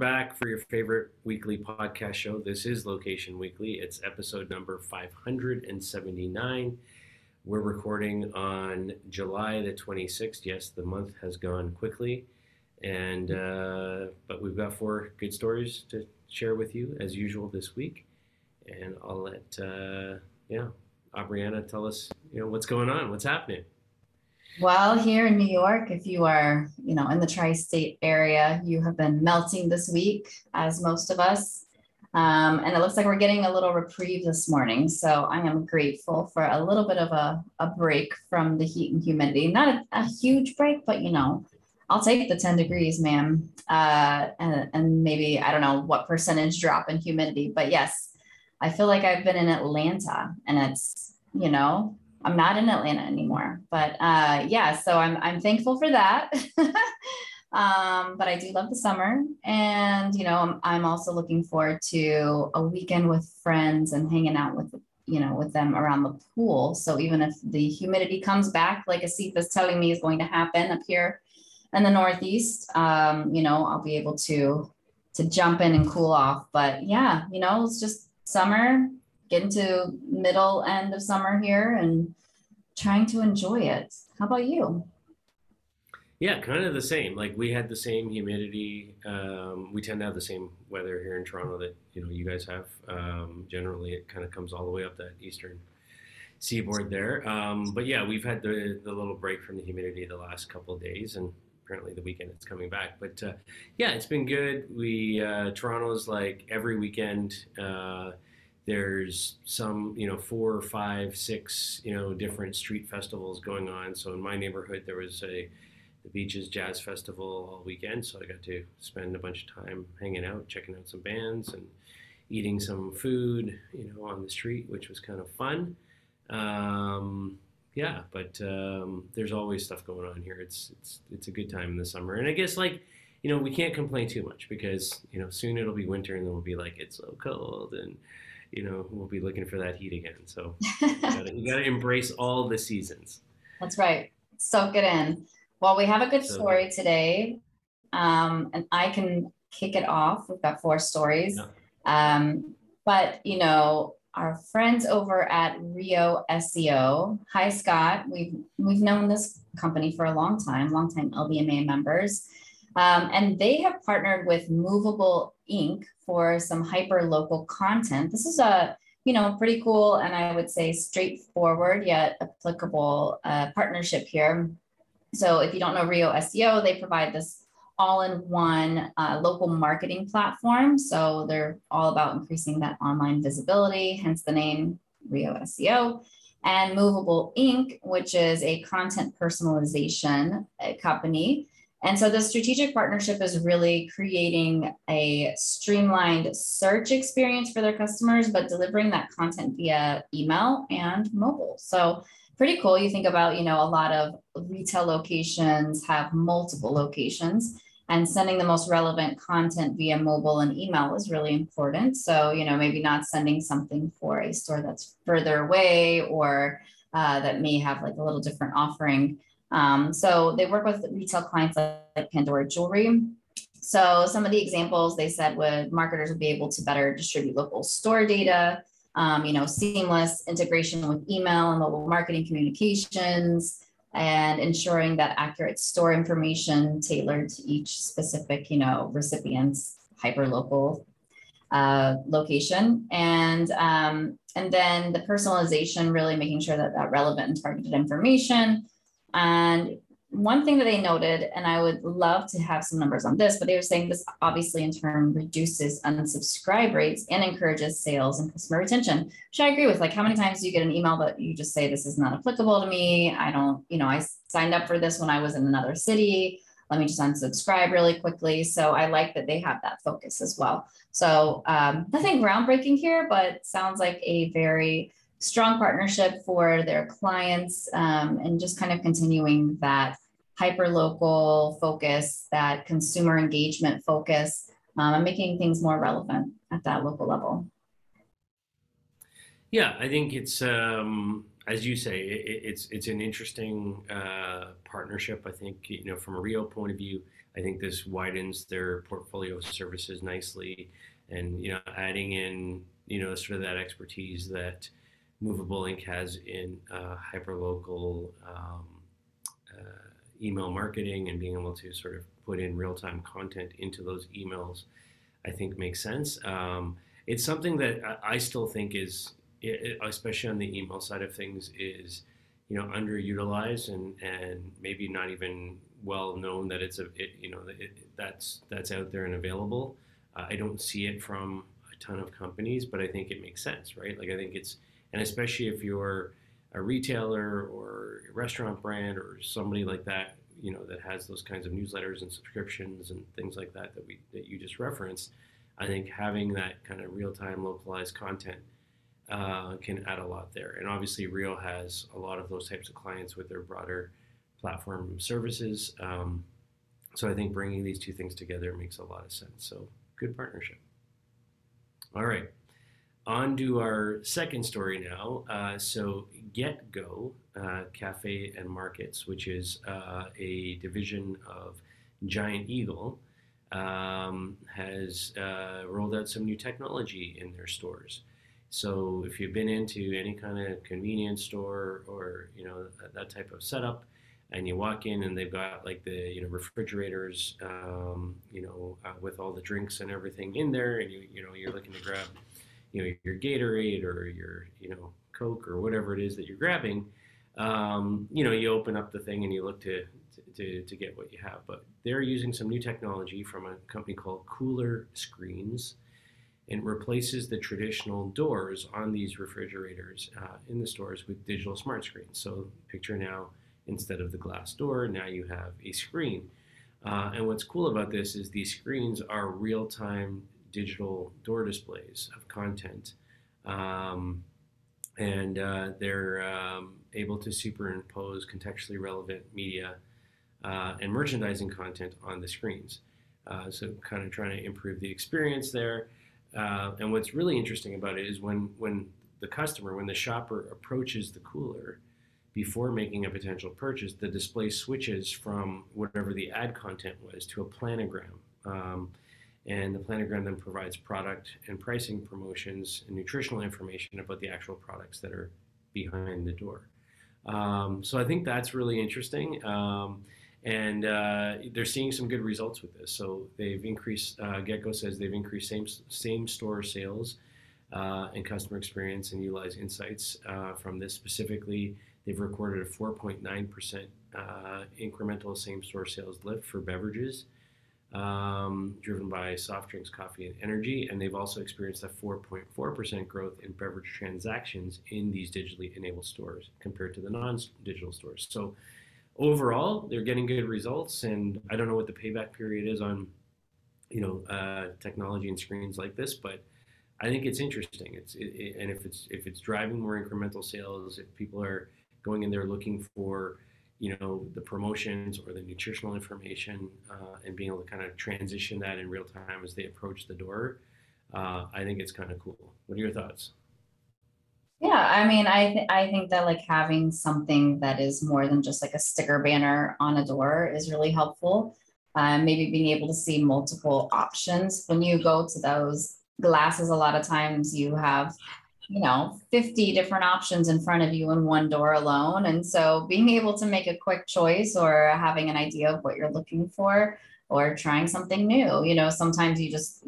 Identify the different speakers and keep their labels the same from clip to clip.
Speaker 1: Back for your favorite weekly podcast show. This is Location Weekly. It's episode number 579. We're recording on July the 26th. Yes, the month has gone quickly, and uh, but we've got four good stories to share with you as usual this week. And I'll let uh, yeah, Aubriana tell us you know what's going on, what's happening.
Speaker 2: Well, here in New York, if you are, you know, in the tri-state area, you have been melting this week, as most of us. Um, and it looks like we're getting a little reprieve this morning. So I am grateful for a little bit of a, a break from the heat and humidity. Not a, a huge break, but you know, I'll take the 10 degrees, ma'am. Uh, and, and maybe, I don't know what percentage drop in humidity, but yes, I feel like I've been in Atlanta and it's, you know, I'm not in Atlanta anymore, but uh, yeah, so I'm I'm thankful for that. um, but I do love the summer, and you know, I'm, I'm also looking forward to a weekend with friends and hanging out with you know with them around the pool. So even if the humidity comes back, like Asif is telling me is going to happen up here in the Northeast, um, you know, I'll be able to to jump in and cool off. But yeah, you know, it's just summer getting to middle end of summer here and trying to enjoy it. How about you?
Speaker 1: Yeah, kind of the same. Like we had the same humidity. Um, we tend to have the same weather here in Toronto that you know you guys have. Um, generally, it kind of comes all the way up that eastern seaboard there. Um, but yeah, we've had the the little break from the humidity the last couple days, and apparently the weekend it's coming back. But uh, yeah, it's been good. We uh, Toronto's like every weekend. Uh, there's some, you know, four or five, six, you know, different street festivals going on. So in my neighborhood, there was a the Beaches Jazz Festival all weekend, so I got to spend a bunch of time hanging out, checking out some bands, and eating some food, you know, on the street, which was kind of fun. Um, yeah, but um, there's always stuff going on here. It's it's it's a good time in the summer, and I guess like you know we can't complain too much because you know soon it'll be winter and then we'll be like it's so cold and you know, we'll be looking for that heat again. So you got to embrace all the seasons.
Speaker 2: That's right. Soak it in. Well, we have a good so, story today, um, and I can kick it off. We've got four stories. Yeah. Um, but, you know, our friends over at Rio SEO. Hi, Scott. We've we've known this company for a long time, long time LBMA members. Um, and they have partnered with Movable Ink for some hyper local content. This is a you know pretty cool and I would say straightforward yet applicable uh, partnership here. So if you don't know Rio SEO, they provide this all-in-one uh, local marketing platform. So they're all about increasing that online visibility, hence the name Rio SEO. And Movable Ink, which is a content personalization uh, company and so the strategic partnership is really creating a streamlined search experience for their customers, but delivering that content via email and mobile. So pretty cool. You think about, you know, a lot of retail locations have multiple locations and sending the most relevant content via mobile and email is really important. So, you know, maybe not sending something for a store that's further away or uh, that may have like a little different offering um, so they work with retail clients like Pandora Jewelry. So some of the examples they said would marketers would be able to better distribute local store data, um, you know, seamless integration with email and mobile marketing communications, and ensuring that accurate store information tailored to each specific, you know, recipient's hyperlocal uh, location, and um, and then the personalization, really making sure that that relevant and targeted information and one thing that they noted, and I would love to have some numbers on this, but they were saying this obviously in turn reduces unsubscribe rates and encourages sales and customer retention, which I agree with. Like, how many times do you get an email that you just say, This is not applicable to me? I don't, you know, I signed up for this when I was in another city. Let me just unsubscribe really quickly. So I like that they have that focus as well. So um, nothing groundbreaking here, but sounds like a very strong partnership for their clients um, and just kind of continuing that hyper local focus, that consumer engagement focus, um, and making things more relevant at that local level.
Speaker 1: Yeah, I think it's um, as you say, it, it's it's an interesting uh, partnership. I think you know from a Rio point of view, I think this widens their portfolio of services nicely, and you know, adding in you know sort of that expertise that Movable Ink has in uh, hyperlocal um, uh, email marketing and being able to sort of put in real time content into those emails, I think makes sense. Um, it's something that I, still think is, especially on the email side of things, is you know underutilized and and maybe not even well known that it's a it, you know it, that's that's out there and available. Uh, I don't see it from a ton of companies, but I think it makes sense, right? Like I think it's and especially if you're a retailer or a restaurant brand or somebody like that, you know, that has those kinds of newsletters and subscriptions and things like that that we that you just referenced, I think having that kind of real-time localized content uh, can add a lot there. And obviously, Rio has a lot of those types of clients with their broader platform services. Um, so I think bringing these two things together makes a lot of sense. So good partnership. All right. On to our second story now. Uh, so GetGo uh, Cafe and Markets, which is uh, a division of Giant Eagle, um, has uh, rolled out some new technology in their stores. So if you've been into any kind of convenience store or you know that type of setup, and you walk in and they've got like the you know refrigerators, um, you know, uh, with all the drinks and everything in there, and you you know you're looking to grab, you know, your Gatorade or your you know Coke or whatever it is that you're grabbing. Um, you know, you open up the thing and you look to, to to get what you have. But they're using some new technology from a company called Cooler Screens. And replaces the traditional doors on these refrigerators uh, in the stores with digital smart screens. So picture now instead of the glass door, now you have a screen. Uh, and what's cool about this is these screens are real-time digital door displays of content. Um, and uh, they're um, able to superimpose contextually relevant media uh, and merchandising content on the screens. Uh, so kind of trying to improve the experience there. Uh, and what's really interesting about it is when, when the customer, when the shopper approaches the cooler, before making a potential purchase, the display switches from whatever the ad content was to a planogram. Um, and the planogram then provides product and pricing promotions and nutritional information about the actual products that are behind the door. Um, so I think that's really interesting. Um, and uh, they're seeing some good results with this. So they've increased, uh, GetGo says they've increased same, same store sales uh, and customer experience and utilize insights uh, from this specifically They've recorded a 4.9% uh, incremental same store sales lift for beverages, um, driven by soft drinks, coffee, and energy. And they've also experienced a 4.4% growth in beverage transactions in these digitally enabled stores compared to the non digital stores. So, overall, they're getting good results. And I don't know what the payback period is on you know uh, technology and screens like this, but I think it's interesting. It's it, it, and if it's if it's driving more incremental sales, if people are going in there looking for you know the promotions or the nutritional information uh, and being able to kind of transition that in real time as they approach the door uh, i think it's kind of cool. What are your thoughts?
Speaker 2: Yeah i mean i th- i think that like having something that is more than just like a sticker banner on a door is really helpful. Um, maybe being able to see multiple options. When you go to those glasses a lot of times you have you know 50 different options in front of you in one door alone. And so being able to make a quick choice or having an idea of what you're looking for or trying something new you know sometimes you just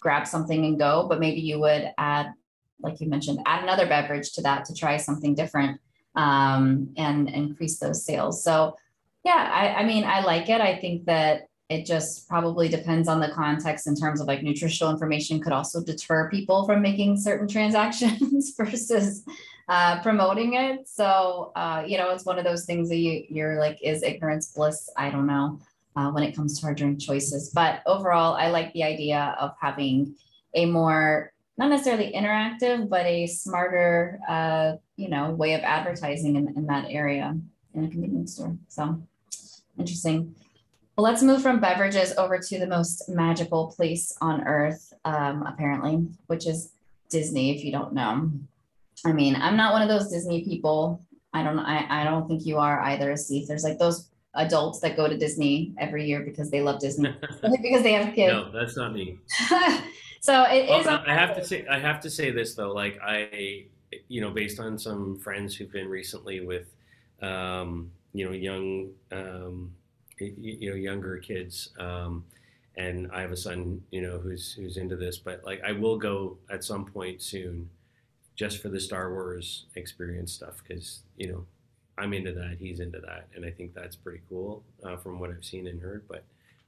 Speaker 2: grab something and go but maybe you would add like you mentioned add another beverage to that to try something different um, and increase those sales. So yeah I, I mean i like it. I think that it just probably depends on the context in terms of like nutritional information could also deter people from making certain transactions versus uh, promoting it. So, uh, you know, it's one of those things that you, you're like, is ignorance bliss? I don't know uh, when it comes to our drink choices. But overall, I like the idea of having a more, not necessarily interactive, but a smarter, uh, you know, way of advertising in, in that area in a convenience store. So interesting. Well, let's move from beverages over to the most magical place on earth, um, apparently, which is Disney. If you don't know, I mean, I'm not one of those Disney people. I don't. I, I don't think you are either, Steve. There's like those adults that go to Disney every year because they love Disney because they have kids.
Speaker 1: No, that's not me.
Speaker 2: so it
Speaker 1: well, is. I have to say, I have to say this though. Like I, you know, based on some friends who've been recently with, um, you know, young, um, you know, younger kids. Um, and I have a son, you know, who's who's into this. But like, I will go at some point soon, just for the Star Wars experience stuff, because you know, I'm into that, he's into that, and I think that's pretty cool uh, from what I've seen and heard. But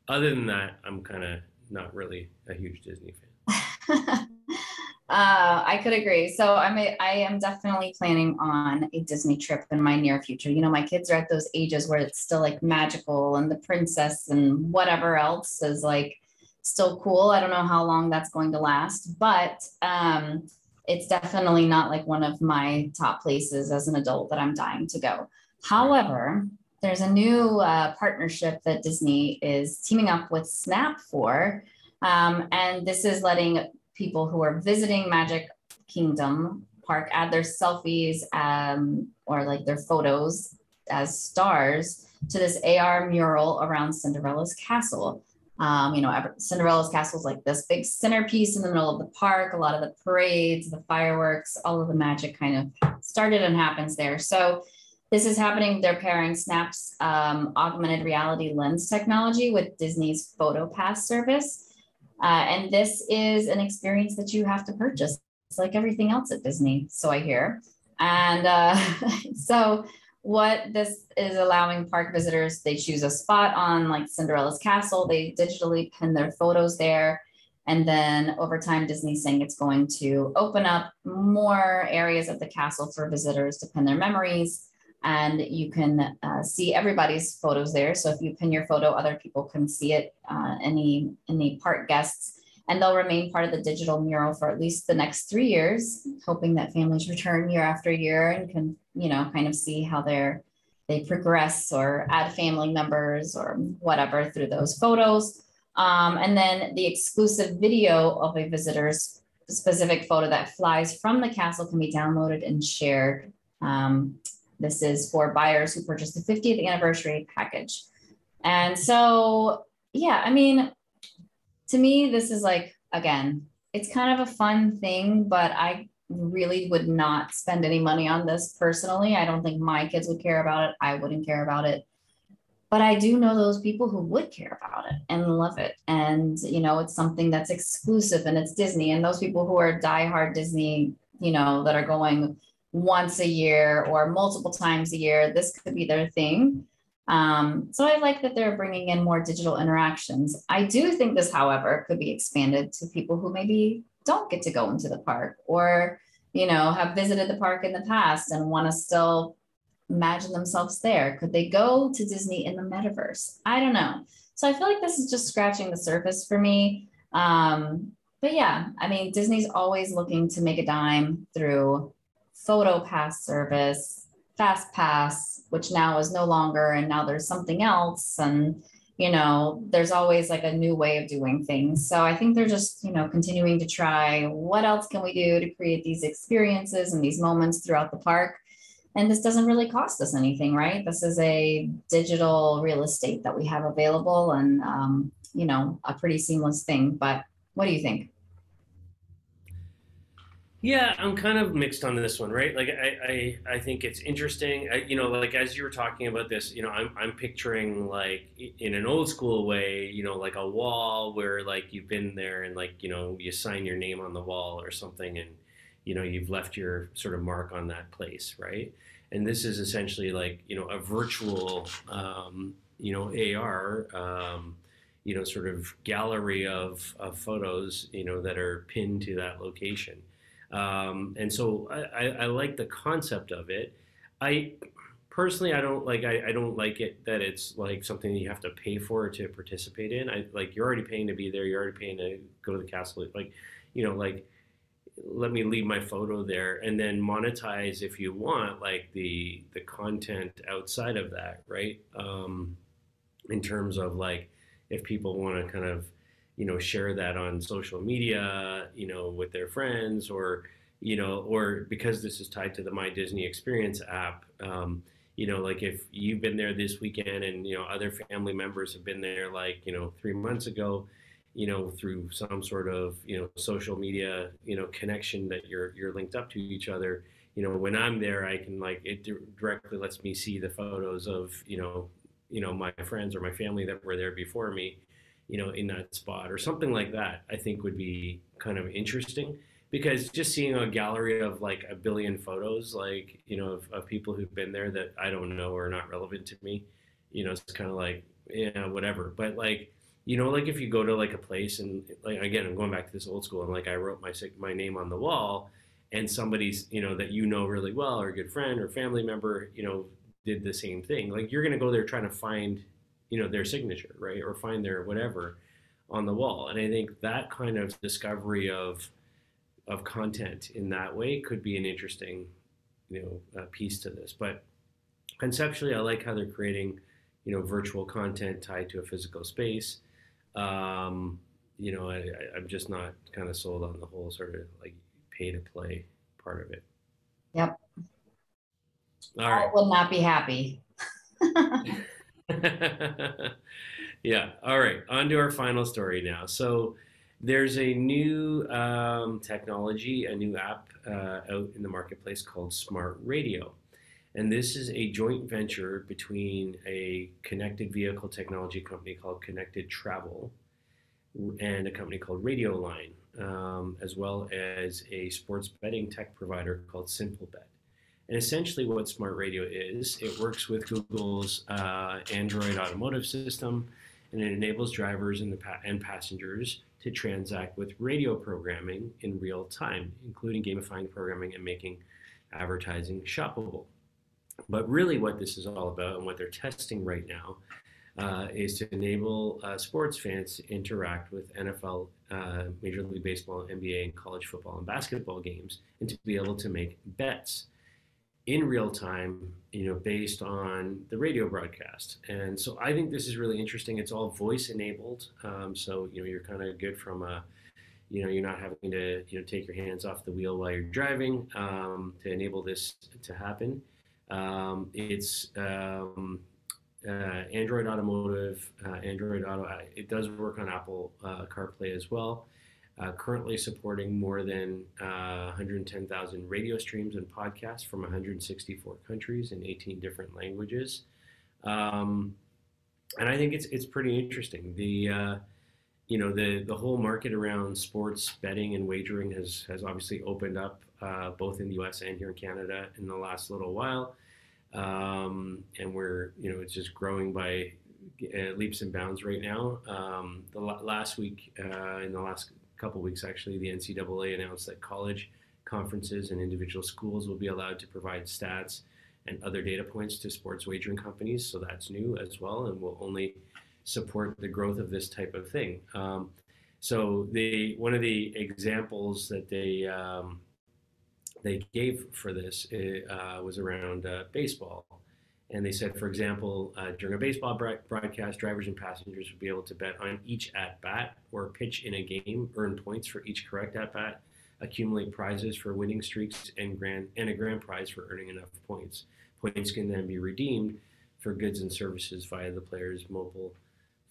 Speaker 1: other than that, I'm kind of not really a huge Disney
Speaker 2: fan. Uh, I could agree. So I'm a, I am definitely planning on a Disney trip in my near future. You know, my kids are at those ages where it's still like magical and the princess and whatever else is like still cool. I don't know how long that's going to last, but um, it's definitely not like one of my top places as an adult that I'm dying to go. However, there's a new uh, partnership that Disney is teaming up with Snap for. Um, and this is letting people who are visiting Magic Kingdom Park add their selfies um, or like their photos as stars to this AR mural around Cinderella's castle. Um, you know, Cinderella's castle is like this big centerpiece in the middle of the park. A lot of the parades, the fireworks, all of the magic kind of started and happens there. So this is happening. They're pairing Snap's um, augmented reality lens technology with Disney's PhotoPass service. Uh, and this is an experience that you have to purchase. It's like everything else at Disney, so I hear. And uh, so, what this is allowing park visitors, they choose a spot on like Cinderella's castle, they digitally pin their photos there. And then over time, Disney's saying it's going to open up more areas of the castle for visitors to pin their memories and you can uh, see everybody's photos there. So if you pin your photo, other people can see it, uh, any, any park guests, and they'll remain part of the digital mural for at least the next three years, hoping that families return year after year and can, you know, kind of see how they're, they progress or add family members or whatever through those photos. Um, and then the exclusive video of a visitor's specific photo that flies from the castle can be downloaded and shared um, this is for buyers who purchased the 50th anniversary package. And so, yeah, I mean, to me, this is like, again, it's kind of a fun thing, but I really would not spend any money on this personally. I don't think my kids would care about it. I wouldn't care about it. But I do know those people who would care about it and love it. And, you know, it's something that's exclusive and it's Disney. And those people who are diehard Disney, you know, that are going once a year or multiple times a year. This could be their thing. Um, so I like that they're bringing in more digital interactions. I do think this, however, could be expanded to people who maybe don't get to go into the park or, you know, have visited the park in the past and want to still imagine themselves there. Could they go to Disney in the metaverse? I don't know. So I feel like this is just scratching the surface for me. Um, but yeah, I mean, Disney's always looking to make a dime through photo pass service, fast pass, which now is no longer, and now there's something else. And, you know, there's always like a new way of doing things. So I think they're just, you know, continuing to try what else can we do to create these experiences and these moments throughout the park. And this doesn't really cost us anything, right? This is a digital real estate that we have available and, um, you know, a pretty seamless thing. But what do you think?
Speaker 1: Yeah, I'm kind of mixed on this one, right? Like, I, I, I think it's interesting. I, you know, like as you were talking about this, you know, I'm, I'm picturing like in an old school way, you know, like a wall where like you've been there and like you know you sign your name on the wall or something, and you know you've left your sort of mark on that place, right? And this is essentially like you know a virtual, um, you know, AR. Um, you know, sort of gallery of, of photos, you know, that are pinned to that location um, and so I, I, I, like the concept of it. I personally, I don't like. I, I don't like it that it's like something that you have to pay for to participate in. I like you're already paying to be there. You're already paying to go to the castle. Like, you know, like let me leave my photo there and then monetize if you want like the the content outside of that right um in terms of like if people want to kind of you know share that on social media you know with their friends or you know or because this is tied to the my disney experience app um, you know, like if you've been there this weekend and you know other family members have been there, like you know three months ago, you know through some sort of you know social media you know connection that you're you're linked up to each other you know when i'm there i can like it directly lets me see the photos of you know you know my friends or my family that were there before me you know in that spot or something like that i think would be kind of interesting. Because just seeing a gallery of like a billion photos like you know of, of people who've been there that i don't know are not relevant to me you know it's kind of like yeah whatever. But like you know like if you go to like a place and like again i'm going back to this old school and like i wrote my my name on the wall and somebody's you know that you know really well or a good friend or family member you know did the same thing. Like you're going to go there trying to find you know their signature right or find their whatever on the wall and i think that kind of discovery of of content in that way could be an interesting you know uh, piece to this but conceptually i like how they're creating you know virtual content tied to a physical space um, you know I, i'm just not kind of sold on the whole sort of like pay to play part of it.
Speaker 2: Yep. All right. I will not be happy.
Speaker 1: yeah. All right. On to our final story now. So there's a new um, technology, a new app uh, out in the marketplace called Smart Radio. And this is a joint venture between a connected vehicle technology company called Connected Travel and a company called Radioline um, as well as a sports betting tech provider called SimpleBet. And essentially, what Smart Radio is, it works with Google's uh, Android automotive system, and it enables drivers and, pa- and passengers to transact with radio programming in real time, including gamifying programming and making advertising shoppable. But really, what this is all about and what they're testing right now uh, is to enable uh, sports fans to interact with NFL, uh, Major League Baseball, NBA, and college football and basketball games, and to be able to make bets in real time, you know, based on the radio broadcast. And so I think this is really interesting. It's all voice enabled, um, so you know you're kind of good from a you know you're not having to you know take your hands off the wheel while you're driving um, to enable this to happen um, it's um, uh, Android Automotive, uh, Android Auto. Uh, it does work on Apple CarPlay as well. Currently supporting more than 110,000 radio streams and podcasts from 164 countries in 18 different languages. Um, and I think it's it's pretty interesting. The uh, you know the the whole market around sports betting and wagering has has obviously opened up uh, both in the U.S. and here in Canada in the last little while um, and we're you know it's just growing by uh, leaps and bounds right now. Um, the last week, uh, in the last couple weeks, actually, the NCAA announced that college conferences and individual schools will be allowed to provide stats and other data points to sports wagering companies. So that's new as well, and will only support the growth of this type of thing. Um, so the one of the examples that they um, they gave for this uh, was around uh, baseball. And they said, for example, uh, during a baseball broadcast, drivers and passengers would be able to bet on each at bat or pitch in a game, earn points for each correct at bat, accumulate prizes for winning streaks, and, grand, and a grand prize for earning enough points. Points can then be redeemed for goods and services via the player's mobile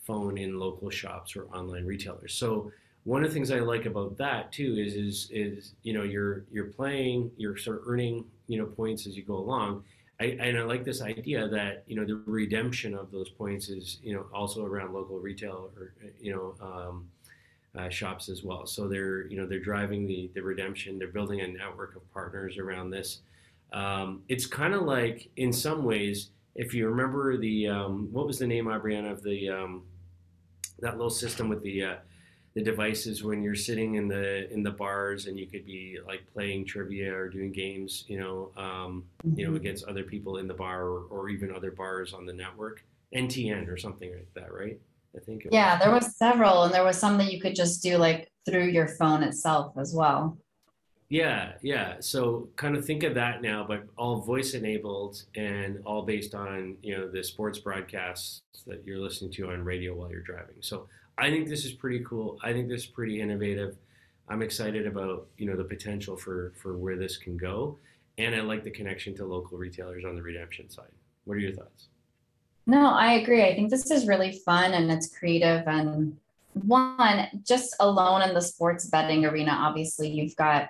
Speaker 1: phone in local shops or online retailers. So one of the things I like about that too is is is you know you're you're playing, you're sort of earning you know points as you go along. I, and I like this idea that you know the redemption of those points is you know also around local retail or you know um, uh, shops as well. So they're you know they're driving the the redemption. They're building a network of partners around this. Um, it's kind of like in some ways, if you remember the um, what was the name, Aubriana, of the um, that little system with the uh, the devices when you're sitting in the in the bars and you could be like playing trivia or doing games, you know, um, you know, mm-hmm. against other people in the bar or, or, even other bars on the network, NTN or something like that, right? I think.
Speaker 2: yeah, was. there was several, and there was some that you could just do like through your phone itself as well.
Speaker 1: Yeah, yeah. So kind of think of that now, but all voice enabled and all based on you know the sports broadcasts that you're listening to on radio while you're driving. So I think this is pretty cool. I think this is pretty innovative. I'm excited about you know the potential for for where this can go, and I like the connection to local retailers on the redemption side. What are your thoughts?
Speaker 2: No, I agree. I think this is really fun and it's creative and one just alone in the sports betting arena obviously you've got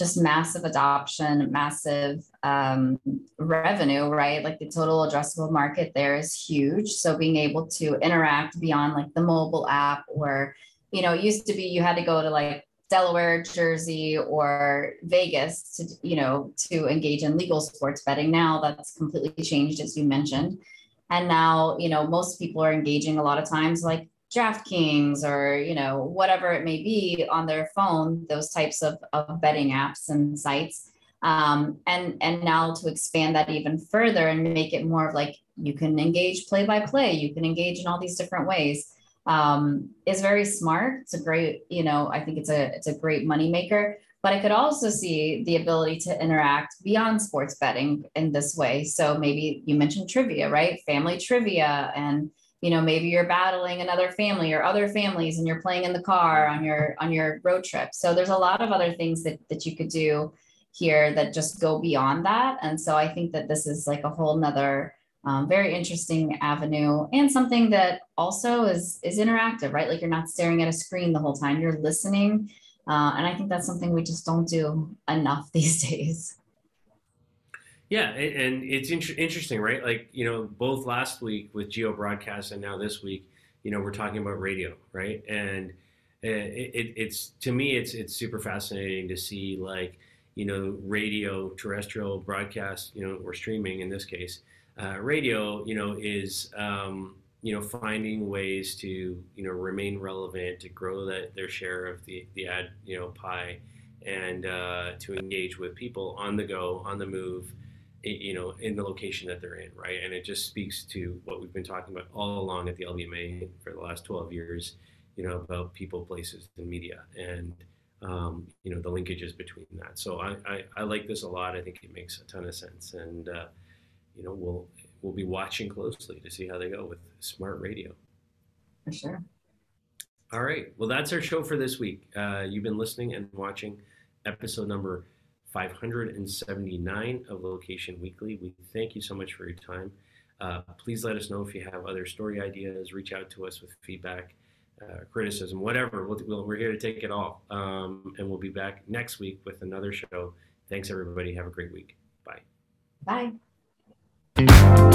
Speaker 2: just massive adoption massive um, revenue right? Like the total addressable market there is huge. So being able to interact beyond like the mobile app or you know it used to be you had to go to like delaware jersey or vegas to you know to engage in legal sports betting. Now that's completely changed as you mentioned. And now you know most people are engaging a lot of times like DraftKings or you know whatever it may be on their phone, those types of, of betting apps and sites. Um, and and now to expand that even further and make it more of like you can engage play by play, you can engage in all these different ways. Um, is very smart. It's a great, you know, I think it's a it's a great money maker. But I could also see the ability to interact beyond sports betting in this way. So maybe you mentioned trivia, right? Family trivia and you know maybe you're battling another family or other families and you're playing in the car on your on your road trip. So there's a lot of other things that that you could do here that just go beyond that. And so i think that this is like a whole nother um, very interesting avenue and something that also is is interactive right? Like you're not staring at a screen the whole time you're listening. Uh, and i think that's something we just don't do enough these days
Speaker 1: yeah, and it's inter- interesting, right? Like you know, both last week with Geo broadcast and now this week, you know, we're talking about radio, right? And it, it, it's to me, it's it's super fascinating to see like you know, radio, terrestrial broadcast, you know, or streaming in this case, uh, radio, you know, is um, you know finding ways to you know remain relevant, to grow that their share of the the ad you know pie, and uh, to engage with people on the go, on the move you know, in the location that they're in, right? And it just speaks to what we've been talking about all along at the LBMA for the last 12 years, you know, about people, places, and media, and um, you know the linkages between that. So I, I, I, like this a lot. I think it makes a ton of sense, and uh, you know, we'll we'll be watching closely to see how they go with smart radio.
Speaker 2: For sure.
Speaker 1: All right. Well, that's our show for this week. Uh, you've been listening and watching episode number 579 of Location Weekly. We thank you so much for your time. Uh, please let us know if you have other story ideas. Reach out to us with feedback, uh, criticism, whatever. we we are here to take it all. Um, and we'll be back next week with another show. Thanks, everybody. Have a great week. Bye.
Speaker 2: Bye.